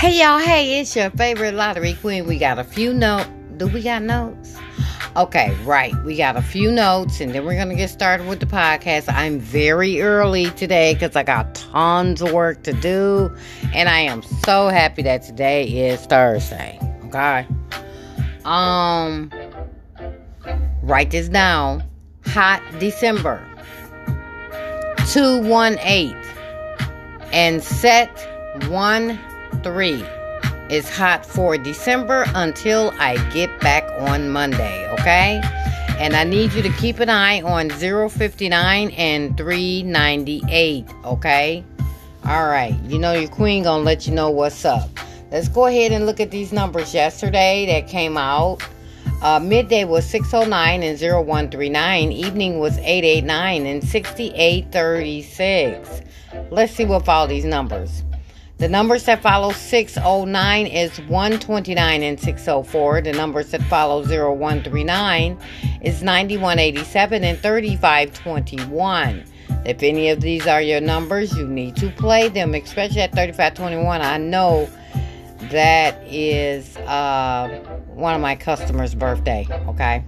Hey y'all, hey, it's your favorite lottery queen. We got a few notes. Do we got notes? Okay, right. We got a few notes and then we're going to get started with the podcast. I'm very early today because I got tons of work to do. And I am so happy that today is Thursday. Okay. Um, write this down. Hot December 218 and set 1 3 is hot for December until I get back on Monday, okay? And I need you to keep an eye on 059 and 398, okay? All right, you know your queen gonna let you know what's up. Let's go ahead and look at these numbers yesterday that came out. Uh, midday was 609 and 0139. Evening was 889 and 6836. Let's see what all these numbers. The numbers that follow 609 is 129 and 604. The numbers that follow 0139 is 9187 and 3521. If any of these are your numbers, you need to play them, especially at 3521. I know that is uh, one of my customers' birthday, okay?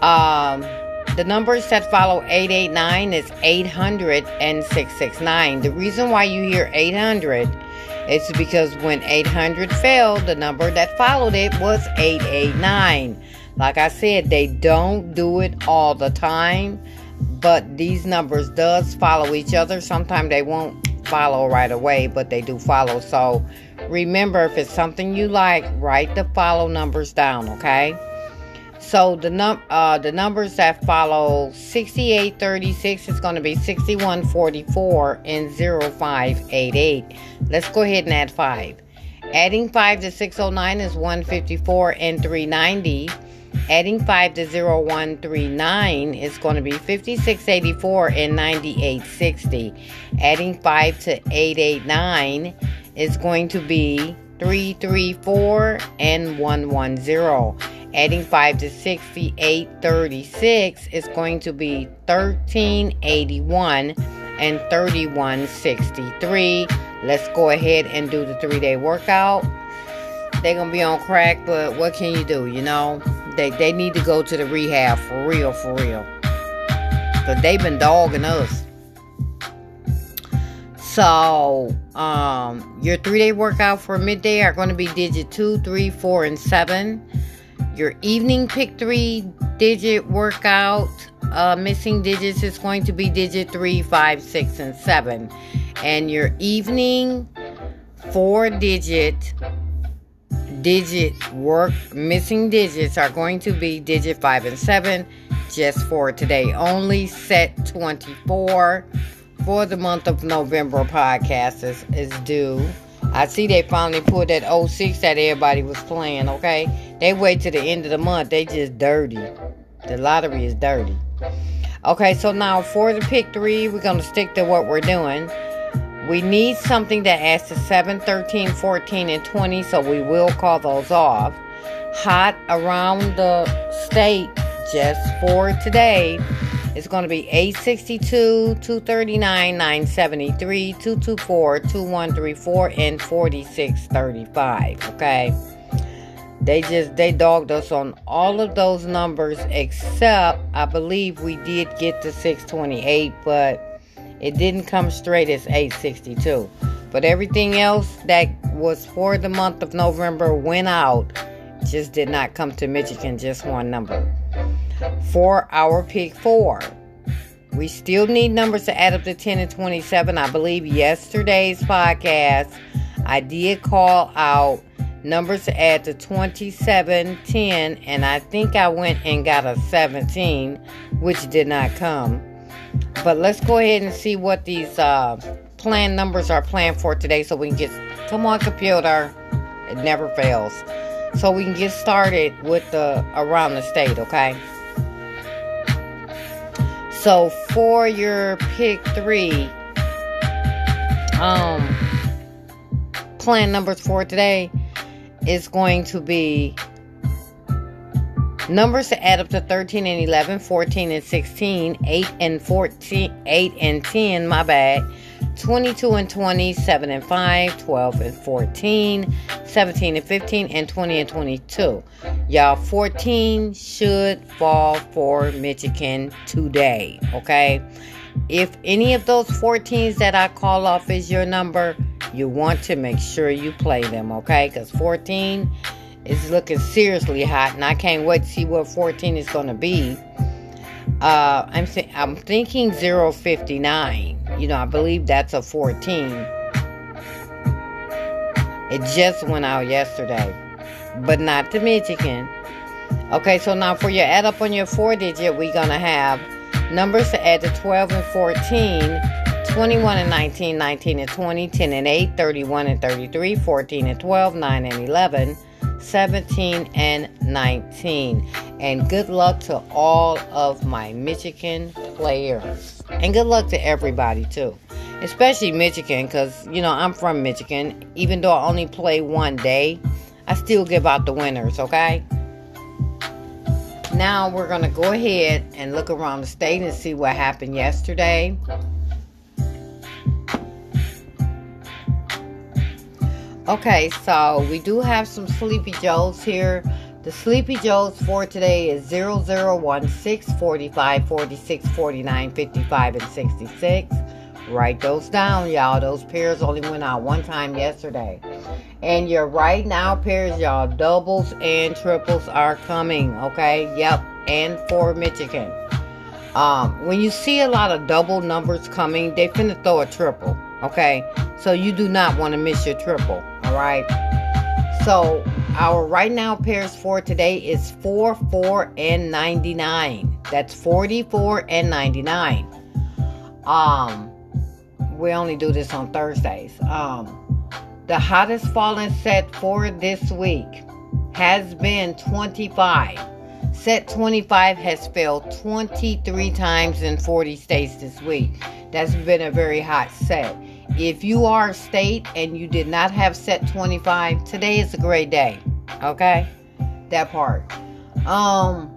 Um, the numbers that follow 889 is 800 and 669. The reason why you hear 800 is because when 800 failed, the number that followed it was 889. Like I said, they don't do it all the time, but these numbers does follow each other. Sometimes they won't follow right away, but they do follow. So remember, if it's something you like, write the follow numbers down, okay? So the num uh, the numbers that follow 6836 is going to be 6144 and 0588. Let's go ahead and add 5. Adding 5 to 609 is 154 and 390. Adding 5 to 0139 is going to be 5684 and 9860. Adding 5 to 889 is going to be 334 and 110. Adding 5 to 6836 is going to be 1381 and 3163. Let's go ahead and do the three day workout. They're going to be on crack, but what can you do? You know, they, they need to go to the rehab for real, for real. Because they've been dogging us. So, um, your three day workout for midday are going to be digit 2, 3, 4, and 7. Your evening pick 3 digit workout, uh, missing digits is going to be digit three, five, six, and 7. And your evening 4 digit digit work missing digits are going to be digit 5 and 7 just for today only set 24 for the month of November podcast is, is due. I see they finally put that 06 that everybody was playing, okay? They wait to the end of the month. They just dirty. The lottery is dirty. Okay, so now for the pick three, we're going to stick to what we're doing. We need something that adds to 7, 13, 14, and 20, so we will call those off. Hot around the state just for today it's going to be 862, 239, 973, 224, 2134, and 4635. Okay. They just they dogged us on all of those numbers except I believe we did get to 628, but it didn't come straight as 862. But everything else that was for the month of November went out, just did not come to Michigan, just one number for our pick four. We still need numbers to add up to 10 and 27. I believe yesterday's podcast, I did call out numbers to add to 27, 10, and I think I went and got a 17, which did not come. But let's go ahead and see what these uh, planned numbers are planned for today so we can get, come on, computer, it never fails. So we can get started with the around the state, okay? So for your pick three, um, plan numbers for today is going to be numbers to add up to 13 and 11, 14 and 16, 8 and 14, 8 and 10, my bad, 22 and 20, 7 and 5, 12 and 14, 17 and 15, and 20 and 22. Y'all, 14 should fall for Michigan today, okay? If any of those 14s that I call off is your number, you want to make sure you play them, okay? Because 14 is looking seriously hot, and I can't wait to see what 14 is going to be. Uh, I'm th- I'm thinking 059. You know, I believe that's a 14. It just went out yesterday, but not to Michigan. Okay, so now for your add up on your four digit, we're gonna have numbers to add to 12 and 14, 21 and 19, 19 and 20, 10 and 8, 31 and 33, 14 and 12, 9 and 11. 17, and 19. And good luck to all of my Michigan players. And good luck to everybody, too. Especially Michigan, because, you know, I'm from Michigan. Even though I only play one day, I still give out the winners, okay? Now we're going to go ahead and look around the state and see what happened yesterday. Okay, so we do have some Sleepy Joes here. The Sleepy Joes for today is 0016 45 46 49 55 and 66. Write those down, y'all. Those pairs only went out one time yesterday. And your right now pairs, y'all, doubles and triples are coming, okay? Yep, and for Michigan. Um, when you see a lot of double numbers coming, they finna throw a triple, okay? So you do not want to miss your triple. All right. So our right now pairs for today is 4, 4, and 99. That's 44 and 99. Um, we only do this on Thursdays. Um, the hottest falling set for this week has been 25. Set 25 has failed 23 times in 40 states this week. That's been a very hot set. If you are a state and you did not have set 25, today is a great day. Okay? That part. Um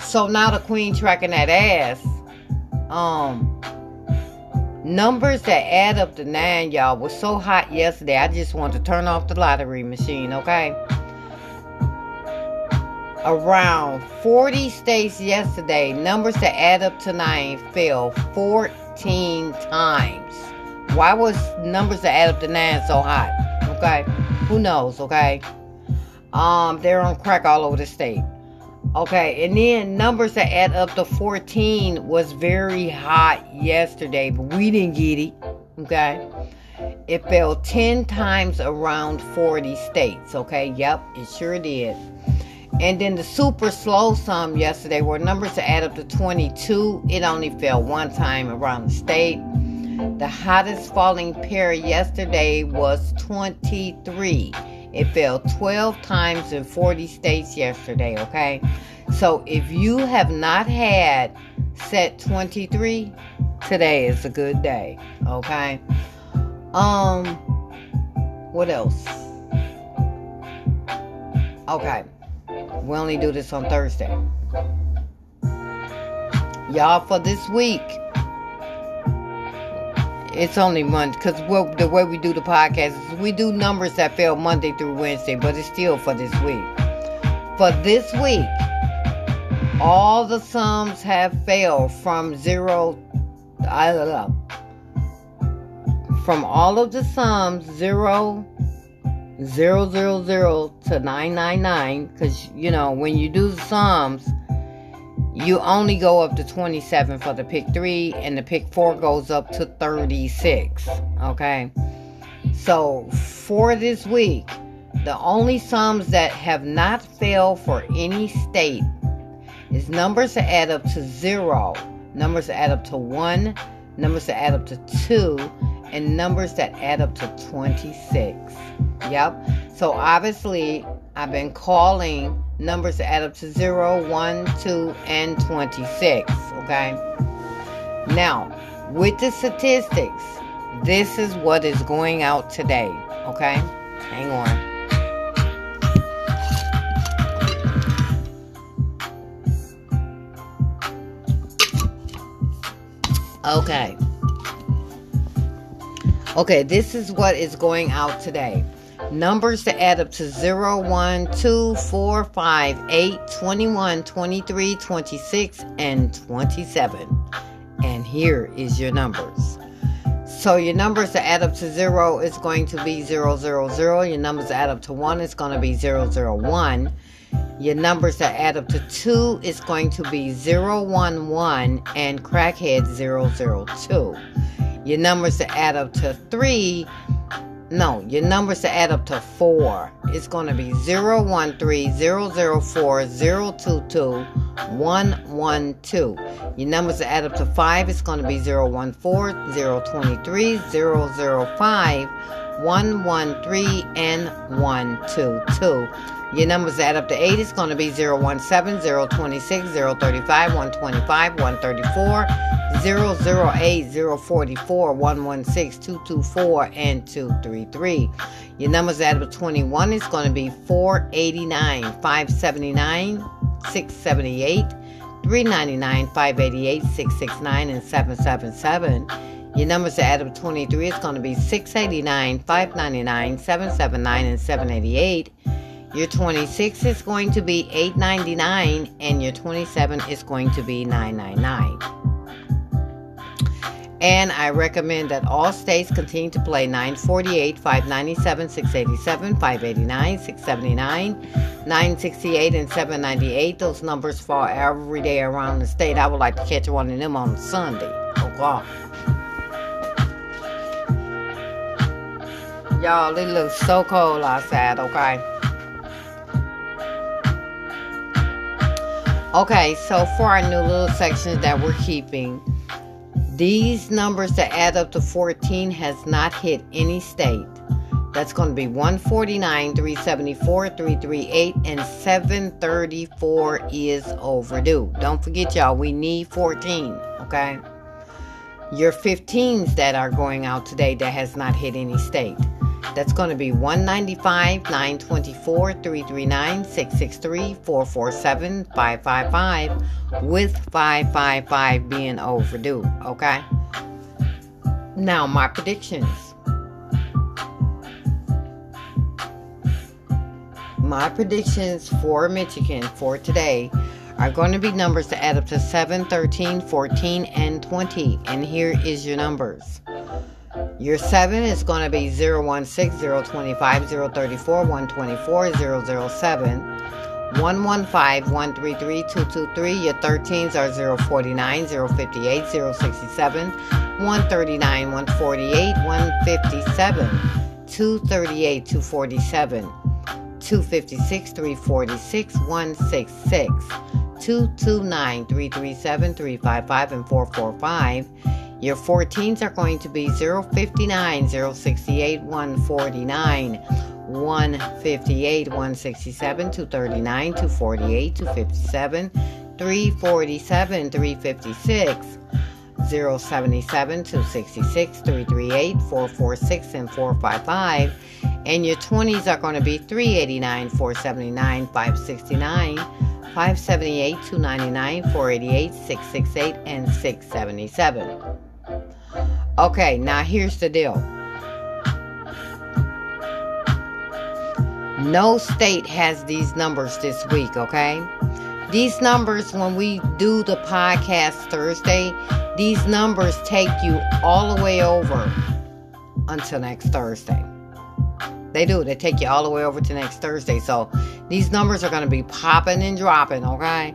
so now the queen tracking that ass. Um numbers that add up to 9 y'all was so hot yesterday. I just want to turn off the lottery machine, okay? Around 40 states yesterday, numbers that add up to 9 fell 14 times. Why was numbers that add up to nine so hot? Okay, who knows? Okay, um, they're on crack all over the state. Okay, and then numbers that add up to 14 was very hot yesterday, but we didn't get it. Okay, it fell 10 times around 40 states. Okay, yep, it sure did. And then the super slow sum yesterday were numbers that add up to 22. It only fell one time around the state. The hottest falling pair yesterday was 23. It fell 12 times in 40 states yesterday, okay? So if you have not had set 23, today is a good day, okay? Um what else? Okay. We only do this on Thursday. Y'all for this week it's only Monday because the way we do the podcast is we do numbers that fail Monday through Wednesday, but it's still for this week. For this week, all the sums have failed from zero. I don't know. From all of the sums, zero, zero, zero, zero to nine, nine, nine. Because you know when you do the sums you only go up to 27 for the pick 3 and the pick 4 goes up to 36 okay? So for this week the only sums that have not failed for any state is numbers that add up to 0 numbers that add up to 1 numbers that add up to 2 and numbers that add up to 26 yep? So obviously i've been calling numbers add up to 0, 1, 2, and 26. Okay? Now, with the statistics, this is what is going out today. Okay? Hang on. Okay. Okay, this is what is going out today. Numbers to add up to 0, 1, 2, 4, 5, 8, 21, 23, 26, and 27. And here is your numbers. So your numbers to add up to 0 is going to be 0, 0, 0. Your numbers to add up to 1 is going to be 0, 0, 1. Your numbers that add up to 2 is going to be 0, 1, 1 and crackhead 0, 0, 2. Your numbers to add up to 3 no, your numbers to add up to 4 It's going to be 013, 004, 022, 112. Your numbers to add up to 5 It's going to be 014, 023, 005, 113, and 122. Your numbers add up to 8 It's going to be 017, 026, 035, 125, 134, 008, 044, 116, 224, and 233. Your numbers add up to 21 It's going to be 489, 579, 678, 399, 588, 669, and 777. Your numbers to add up 23 is going to be 689, 599, 779, and 788. Your 26 is going to be 899 and your 27 is going to be 999. And I recommend that all states continue to play 948, 597, 687, 589, 679, 968, and 798. Those numbers fall every day around the state. I would like to catch one of them on Sunday. Oh, God. Y'all, it looks so cold outside, okay? Okay, so for our new little sections that we're keeping, these numbers that add up to 14 has not hit any state. That's going to be 149, 374, 338, and 734 is overdue. Don't forget, y'all, we need 14, okay? Your 15s that are going out today that has not hit any state. That's going to be 195, 924, 339, 663, 447, 555, with 555 being overdue. Okay? Now, my predictions. My predictions for Michigan for today are going to be numbers to add up to 7, 13, 14, and 20. And here is your numbers. Your 7 is going to be 016, 025, 034, 124, 007, 115, 133, 223. Your 13s are 049, 058, 067, 139, 148, 157, 238, 247, 256, 346, 166, 229, 337, 355, and 445. Your 14s are going to be 059, 068, 149, 158, 167, 239, 248, 257, 347, 356, 077, 266, 338, 446, and 455. And your 20s are going to be 389, 479, 569, 578, 299, 488, 668, and 677. Okay, now here's the deal. No state has these numbers this week, okay? These numbers, when we do the podcast Thursday, these numbers take you all the way over until next Thursday. They do. They take you all the way over to next Thursday. So these numbers are going to be popping and dropping, okay?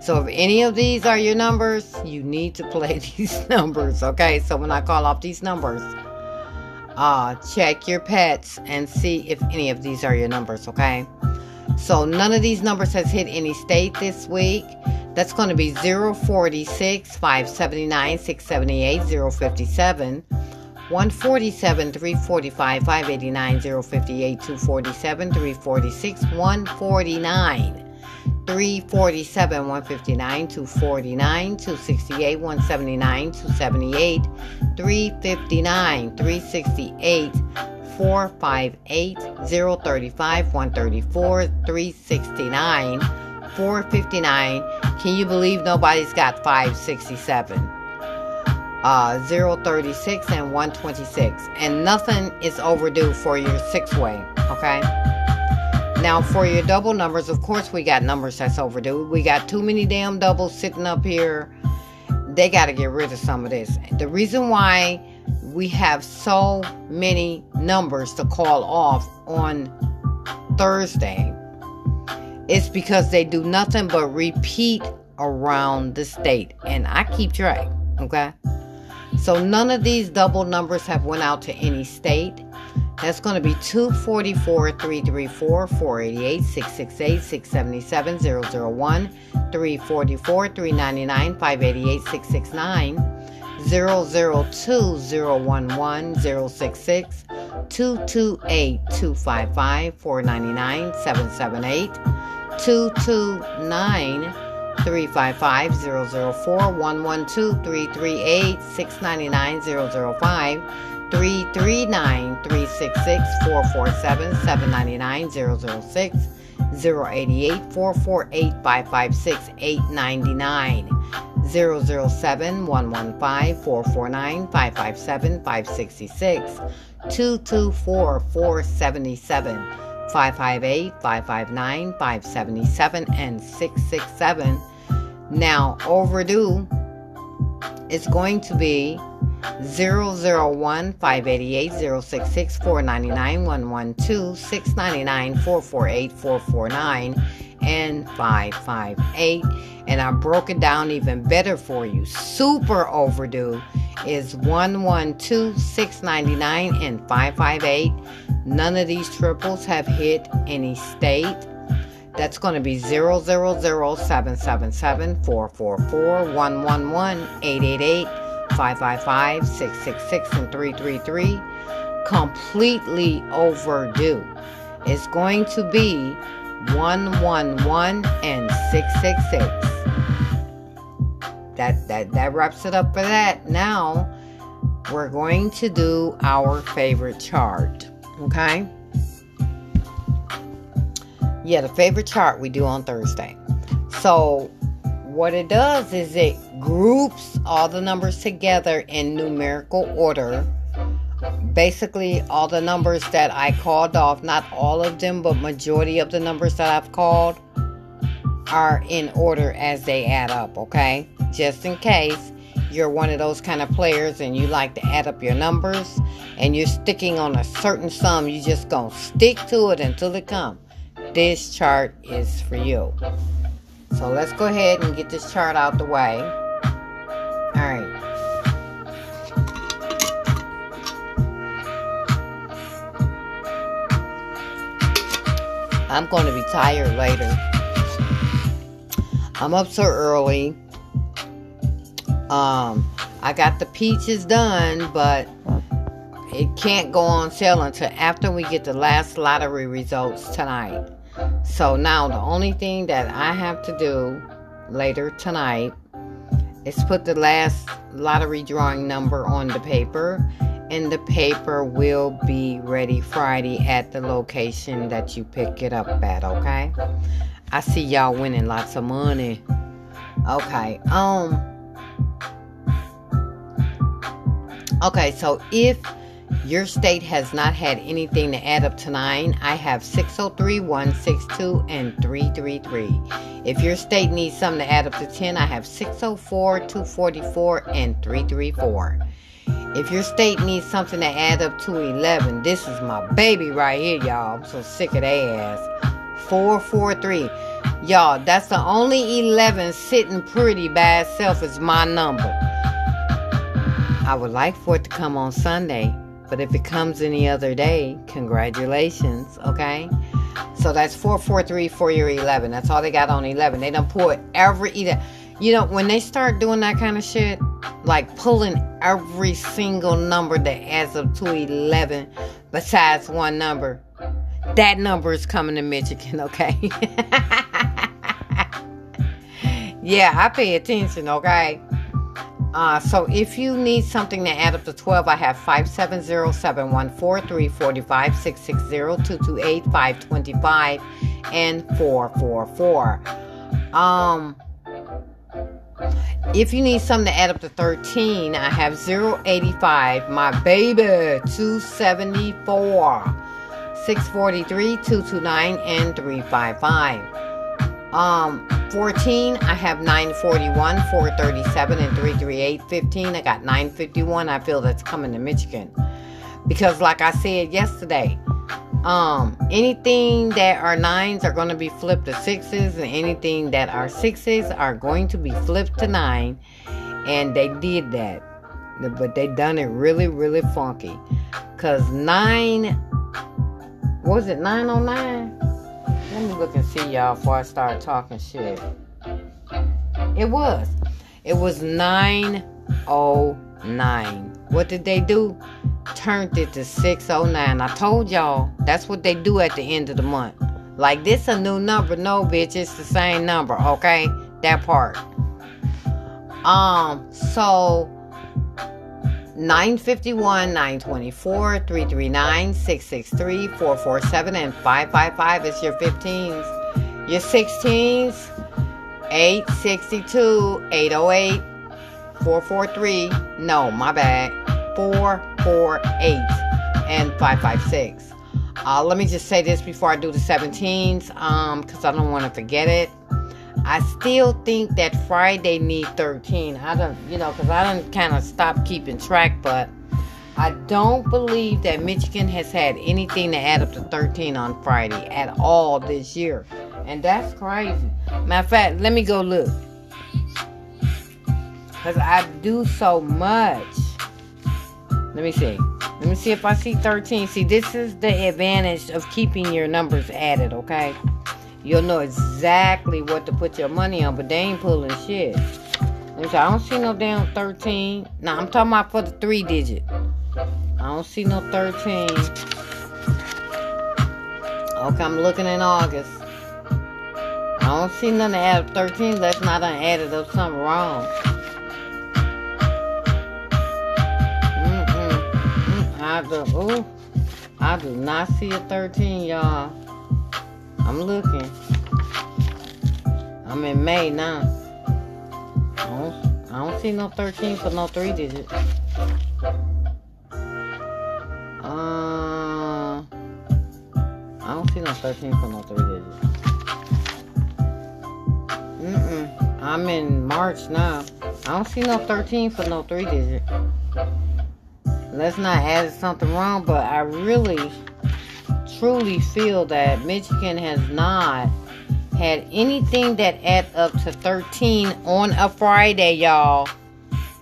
So if any of these are your numbers, you need to play these numbers, okay? So when I call off these numbers, uh, check your pets and see if any of these are your numbers, okay? So none of these numbers has hit any state this week. That's going to be 046, 579, 678, 057, 147, 345, 589, 058, 247, 346, 149. 347, 159, 249, 268, 179, 278, 359, 368, 458, 035, 134, 369, 459. Can you believe nobody's got 567? uh, 036 and 126. And nothing is overdue for your six way, okay? Now, for your double numbers, of course, we got numbers that's overdue. We got too many damn doubles sitting up here. They got to get rid of some of this. The reason why we have so many numbers to call off on Thursday is because they do nothing but repeat around the state. And I keep track, okay? So none of these double numbers have went out to any state. That's going to be 244 334 488 668 677 001 344 399 588 669 002 011 066 228 255 499 778 229 355 004 112 338 699 005 339 366 447 799 006 088 448 556 899 007 115 449 557 566 224 477 558 559 577 and 667 now overdue is going to be 001 588 066 499 112 699 448 449 and 558 and I broke it down even better for you. Super overdue is 112 699 and 558 none of these triples have hit any state. That's going to be 000777444 111 888 555 666 and 333 completely overdue. It's going to be 111 and 666 that that that wraps it up for that. Now we're going to do our favorite chart okay? Yeah the favorite chart we do on thursday. So what it does is it groups all the numbers together in numerical order. Basically, all the numbers that I called off, not all of them, but majority of the numbers that I've called are in order as they add up, okay? Just in case you're one of those kind of players and you like to add up your numbers and you're sticking on a certain sum, you just gonna stick to it until it comes. This chart is for you. So let's go ahead and get this chart out the way. Alright. I'm going to be tired later. I'm up so early. Um, I got the peaches done, but it can't go on sale until after we get the last lottery results tonight. So now the only thing that I have to do later tonight is put the last lottery drawing number on the paper and the paper will be ready Friday at the location that you pick it up at, okay? I see y'all winning lots of money. Okay. Um Okay, so if your state has not had anything to add up to 9. I have 603, 162, and 333. If your state needs something to add up to 10, I have 604, 244, and 334. If your state needs something to add up to 11, this is my baby right here, y'all. I'm so sick of their ass. 443. Y'all, that's the only 11 sitting pretty by itself is my number. I would like for it to come on Sunday, but if it comes any other day, congratulations, okay? So that's 443 for your 11. That's all they got on 11. They don't pull every either. You know, when they start doing that kind of shit, like pulling every single number that adds up to 11 besides one number, that number is coming to Michigan, okay? yeah, I pay attention, okay? Uh, so if you need something to add up to 12, I have 570-714-345-660-228-525 and 444. Um, If you need something to add up to 13, I have 085, my baby, 274, 643, 229, and 355. Um, 14, I have 941, 437, and 338. 15, I got 951. I feel that's coming to Michigan. Because, like I said yesterday, um, anything that are nines are going to be flipped to sixes, and anything that are sixes are going to be flipped to nine. And they did that, but they done it really, really funky. Cause nine, was it nine on nine? Let me look and see y'all before I start talking shit. It was. It was 909. What did they do? Turned it to 609. I told y'all that's what they do at the end of the month. Like this a new number. No bitch, it's the same number, okay? That part. Um, so 951, 924, 339, 663, 447, and 555 is your 15s. Your 16s, 862, 808, 443, no, my bad, 448, and 556. Uh, let me just say this before I do the 17s, um, because I don't want to forget it. I still think that Friday need 13. I don't, you know, because I don't kind of stop keeping track, but I don't believe that Michigan has had anything to add up to 13 on Friday at all this year. And that's crazy. Matter of fact, let me go look. Because I do so much. Let me see. Let me see if I see 13. See, this is the advantage of keeping your numbers added, okay? You'll know exactly what to put your money on, but they ain't pulling shit. I don't see no damn 13. Now, I'm talking about for the three digit. I don't see no 13. Okay, I'm looking in August. I don't see nothing add up 13. Let's not have added up something wrong. Mm-mm. I do, ooh, I do not see a 13, y'all. I'm looking. I'm in May now. I don't, I don't see no 13 for no three digit. Uh, I don't see no 13 for no three digit. Mm-mm. I'm in March now. I don't see no 13 for no three digit. Let's not add something wrong, but I really truly feel that Michigan has not had anything that add up to 13 on a Friday, y'all.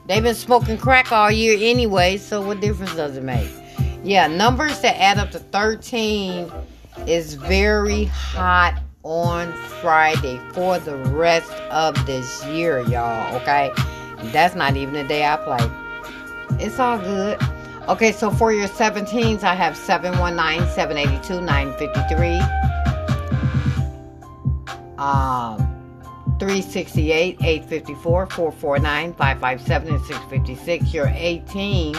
They've been smoking crack all year anyway, so what difference does it make? Yeah, numbers that add up to 13 is very hot on Friday for the rest of this year, y'all. Okay, that's not even the day I play. It's all good. Okay, so for your 17s, I have 719, 782, 953, um, 368, 854, 449, 557, and 656. Your 18.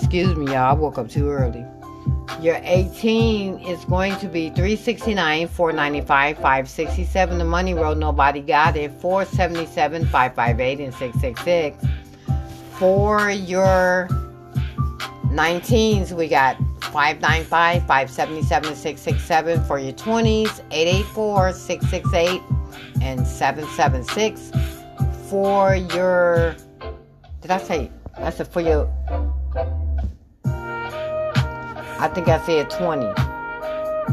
Excuse me, y'all. I woke up too early. Your 18 is going to be 369, 495, 567. The money road, nobody got it. 477, 558, and 666. For your 19s, we got 595, 577, 667. For your 20s, 884, 668, and 776. For your, did I say, I said for your I think I said 20.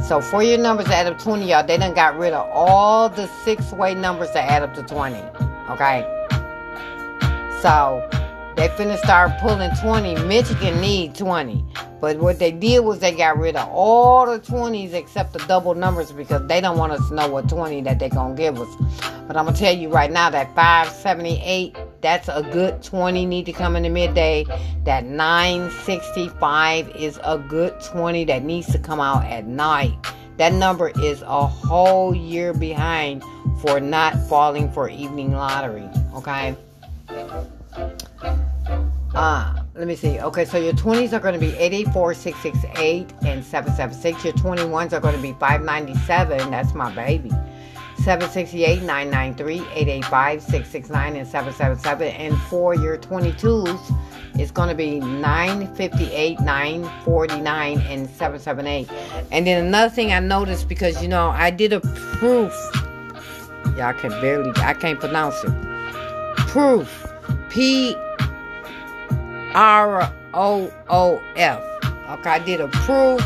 So for your numbers to add up 20, y'all, they done got rid of all the six-way numbers that add up to 20. Okay? So they finna start pulling 20. Michigan need 20. But what they did was they got rid of all the 20s except the double numbers because they don't want us to know what 20 that they're gonna give us. But I'm gonna tell you right now that 578 that's a good 20 need to come in the midday. That 965 is a good 20 that needs to come out at night. That number is a whole year behind for not falling for evening lottery. Okay. Uh, let me see. Okay, so your 20s are going to be 884 668 and 776. Your 21s are going to be 597. That's my baby. 768 993 885 669 and 777. And for your 22s, it's going to be 958 949 and 778. And then another thing I noticed because you know, I did a proof. Y'all can barely, I can't pronounce it. Proof. P R O O F. Okay, I did a proof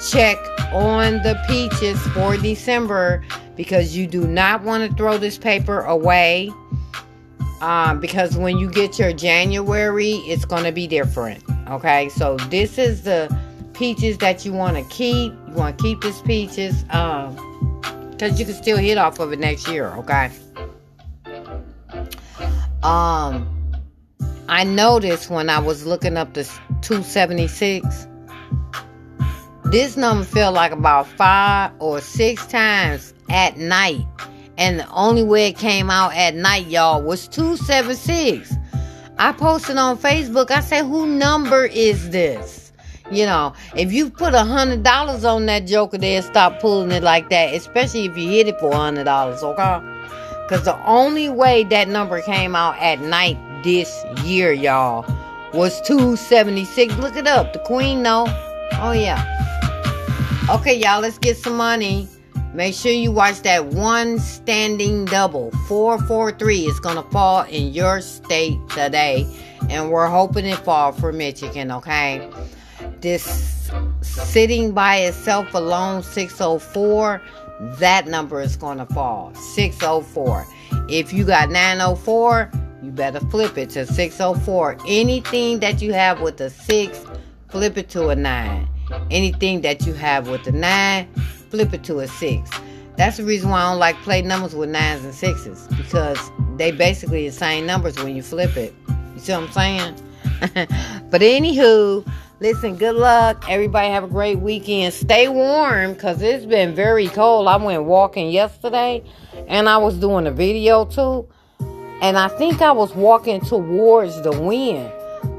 check on the peaches for December because you do not want to throw this paper away. Um, because when you get your January, it's going to be different. Okay, so this is the peaches that you want to keep. You want to keep this peaches um, because you can still hit off of it next year. Okay. Um, I noticed when I was looking up the 276, this number felt like about five or six times at night. And the only way it came out at night, y'all, was 276. I posted on Facebook, I said, who number is this? You know, if you put a hundred dollars on that joker, they'll stop pulling it like that, especially if you hit it for a hundred dollars, okay? Because the only way that number came out at night this year, y'all, was 276. Look it up. The queen, no. Oh, yeah. Okay, y'all, let's get some money. Make sure you watch that one standing double. 443 is going to fall in your state today. And we're hoping it fall for Michigan, okay? This sitting by itself alone, 604 that number is going to fall 604 if you got 904 you better flip it to 604 anything that you have with a 6 flip it to a 9 anything that you have with a 9 flip it to a 6 that's the reason why i don't like play numbers with 9s and 6s because they basically the same numbers when you flip it you see what i'm saying but anywho Listen, good luck. Everybody have a great weekend. Stay warm because it's been very cold. I went walking yesterday and I was doing a video too. And I think I was walking towards the wind.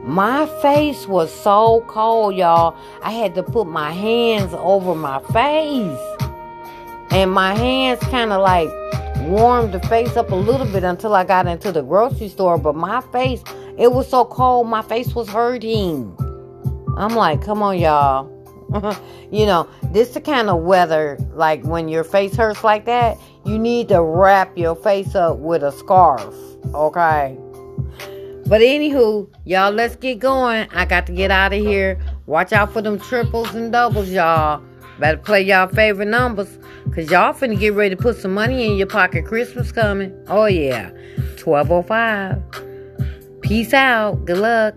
My face was so cold, y'all. I had to put my hands over my face. And my hands kind of like warmed the face up a little bit until I got into the grocery store. But my face, it was so cold, my face was hurting. I'm like, come on, y'all. you know, this the kind of weather, like when your face hurts like that, you need to wrap your face up with a scarf, okay? But anywho, y'all, let's get going. I got to get out of here. Watch out for them triples and doubles, y'all. Better play y'all favorite numbers. Cause y'all finna get ready to put some money in your pocket. Christmas coming. Oh yeah. 1205. Peace out. Good luck.